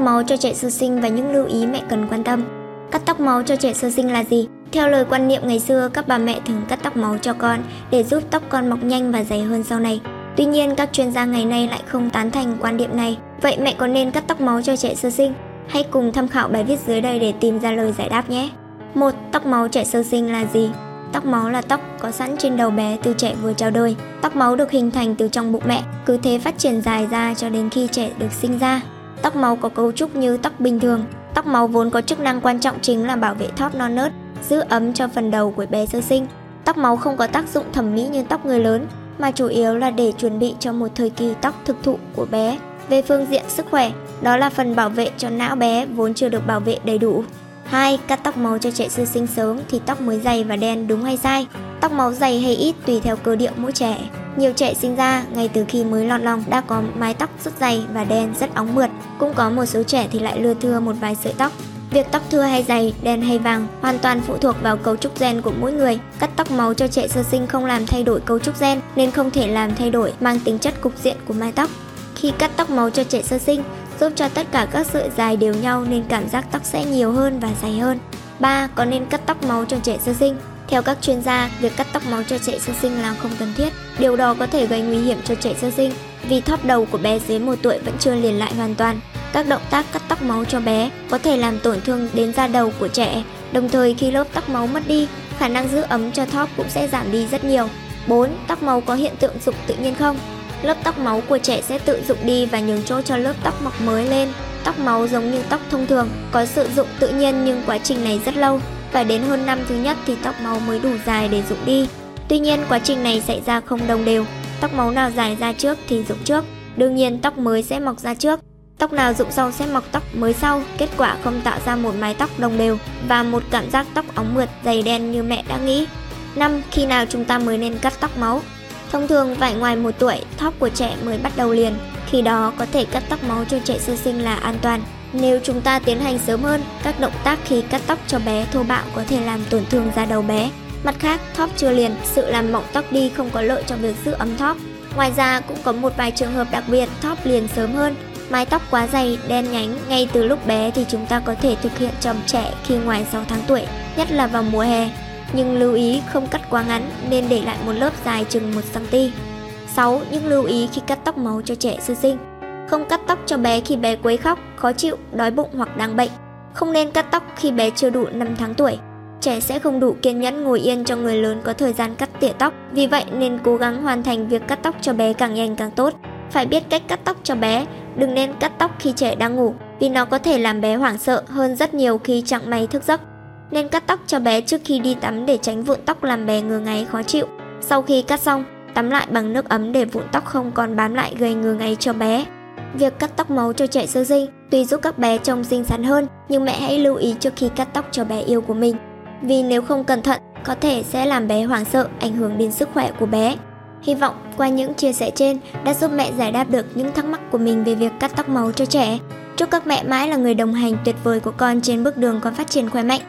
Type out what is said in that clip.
máu cho trẻ sơ sinh và những lưu ý mẹ cần quan tâm. Cắt tóc máu cho trẻ sơ sinh là gì? Theo lời quan niệm ngày xưa, các bà mẹ thường cắt tóc máu cho con để giúp tóc con mọc nhanh và dày hơn sau này. Tuy nhiên, các chuyên gia ngày nay lại không tán thành quan điểm này. Vậy mẹ có nên cắt tóc máu cho trẻ sơ sinh? Hãy cùng tham khảo bài viết dưới đây để tìm ra lời giải đáp nhé. Một, Tóc máu trẻ sơ sinh là gì? Tóc máu là tóc có sẵn trên đầu bé từ trẻ vừa chào đời. Tóc máu được hình thành từ trong bụng mẹ, cứ thế phát triển dài ra cho đến khi trẻ được sinh ra. Tóc máu có cấu trúc như tóc bình thường. Tóc máu vốn có chức năng quan trọng chính là bảo vệ thóp non nớt, giữ ấm cho phần đầu của bé sơ sinh. Tóc máu không có tác dụng thẩm mỹ như tóc người lớn, mà chủ yếu là để chuẩn bị cho một thời kỳ tóc thực thụ của bé. Về phương diện sức khỏe, đó là phần bảo vệ cho não bé vốn chưa được bảo vệ đầy đủ. 2. Cắt tóc máu cho trẻ sơ sinh sớm thì tóc mới dày và đen đúng hay sai? Tóc máu dày hay ít tùy theo cơ địa mỗi trẻ. Nhiều trẻ sinh ra ngay từ khi mới lọt lòng đã có mái tóc rất dày và đen rất óng mượt. Cũng có một số trẻ thì lại lưa thưa một vài sợi tóc. Việc tóc thưa hay dày, đen hay vàng hoàn toàn phụ thuộc vào cấu trúc gen của mỗi người. Cắt tóc máu cho trẻ sơ sinh không làm thay đổi cấu trúc gen nên không thể làm thay đổi mang tính chất cục diện của mái tóc. Khi cắt tóc máu cho trẻ sơ sinh, giúp cho tất cả các sợi dài đều nhau nên cảm giác tóc sẽ nhiều hơn và dày hơn. 3. Có nên cắt tóc máu cho trẻ sơ sinh? Theo các chuyên gia, việc cắt tóc máu cho trẻ sơ sinh là không cần thiết. Điều đó có thể gây nguy hiểm cho trẻ sơ sinh vì thóp đầu của bé dưới 1 tuổi vẫn chưa liền lại hoàn toàn. Các động tác cắt tóc máu cho bé có thể làm tổn thương đến da đầu của trẻ. Đồng thời khi lớp tóc máu mất đi, khả năng giữ ấm cho thóp cũng sẽ giảm đi rất nhiều. 4. Tóc máu có hiện tượng rụng tự nhiên không? Lớp tóc máu của trẻ sẽ tự rụng đi và nhường chỗ cho lớp tóc mọc mới lên. Tóc máu giống như tóc thông thường, có sự rụng tự nhiên nhưng quá trình này rất lâu. Phải đến hơn năm thứ nhất thì tóc máu mới đủ dài để rụng đi. Tuy nhiên quá trình này xảy ra không đồng đều. Tóc máu nào dài ra trước thì rụng trước. Đương nhiên tóc mới sẽ mọc ra trước. Tóc nào rụng sau sẽ mọc tóc mới sau, kết quả không tạo ra một mái tóc đồng đều và một cảm giác tóc óng mượt dày đen như mẹ đã nghĩ. 5. Khi nào chúng ta mới nên cắt tóc máu? Thông thường vải ngoài một tuổi, tóc của trẻ mới bắt đầu liền, khi đó có thể cắt tóc máu cho trẻ sơ sinh là an toàn. Nếu chúng ta tiến hành sớm hơn, các động tác khi cắt tóc cho bé thô bạo có thể làm tổn thương da đầu bé. Mặt khác, thóp chưa liền, sự làm mỏng tóc đi không có lợi cho việc giữ ấm thóp. Ngoài ra, cũng có một vài trường hợp đặc biệt thóp liền sớm hơn. Mái tóc quá dày, đen nhánh ngay từ lúc bé thì chúng ta có thể thực hiện cho trẻ khi ngoài 6 tháng tuổi, nhất là vào mùa hè nhưng lưu ý không cắt quá ngắn nên để lại một lớp dài chừng 1cm. 6. Những lưu ý khi cắt tóc máu cho trẻ sơ sinh Không cắt tóc cho bé khi bé quấy khóc, khó chịu, đói bụng hoặc đang bệnh. Không nên cắt tóc khi bé chưa đủ 5 tháng tuổi. Trẻ sẽ không đủ kiên nhẫn ngồi yên cho người lớn có thời gian cắt tỉa tóc, vì vậy nên cố gắng hoàn thành việc cắt tóc cho bé càng nhanh càng tốt. Phải biết cách cắt tóc cho bé, đừng nên cắt tóc khi trẻ đang ngủ, vì nó có thể làm bé hoảng sợ hơn rất nhiều khi chẳng may thức giấc nên cắt tóc cho bé trước khi đi tắm để tránh vụn tóc làm bé ngứa ngáy khó chịu. Sau khi cắt xong, tắm lại bằng nước ấm để vụn tóc không còn bám lại gây ngứa ngáy cho bé. Việc cắt tóc máu cho trẻ sơ sinh tuy giúp các bé trông xinh xắn hơn, nhưng mẹ hãy lưu ý trước khi cắt tóc cho bé yêu của mình. Vì nếu không cẩn thận, có thể sẽ làm bé hoảng sợ, ảnh hưởng đến sức khỏe của bé. Hy vọng qua những chia sẻ trên đã giúp mẹ giải đáp được những thắc mắc của mình về việc cắt tóc máu cho trẻ. Chúc các mẹ mãi là người đồng hành tuyệt vời của con trên bước đường con phát triển khỏe mạnh.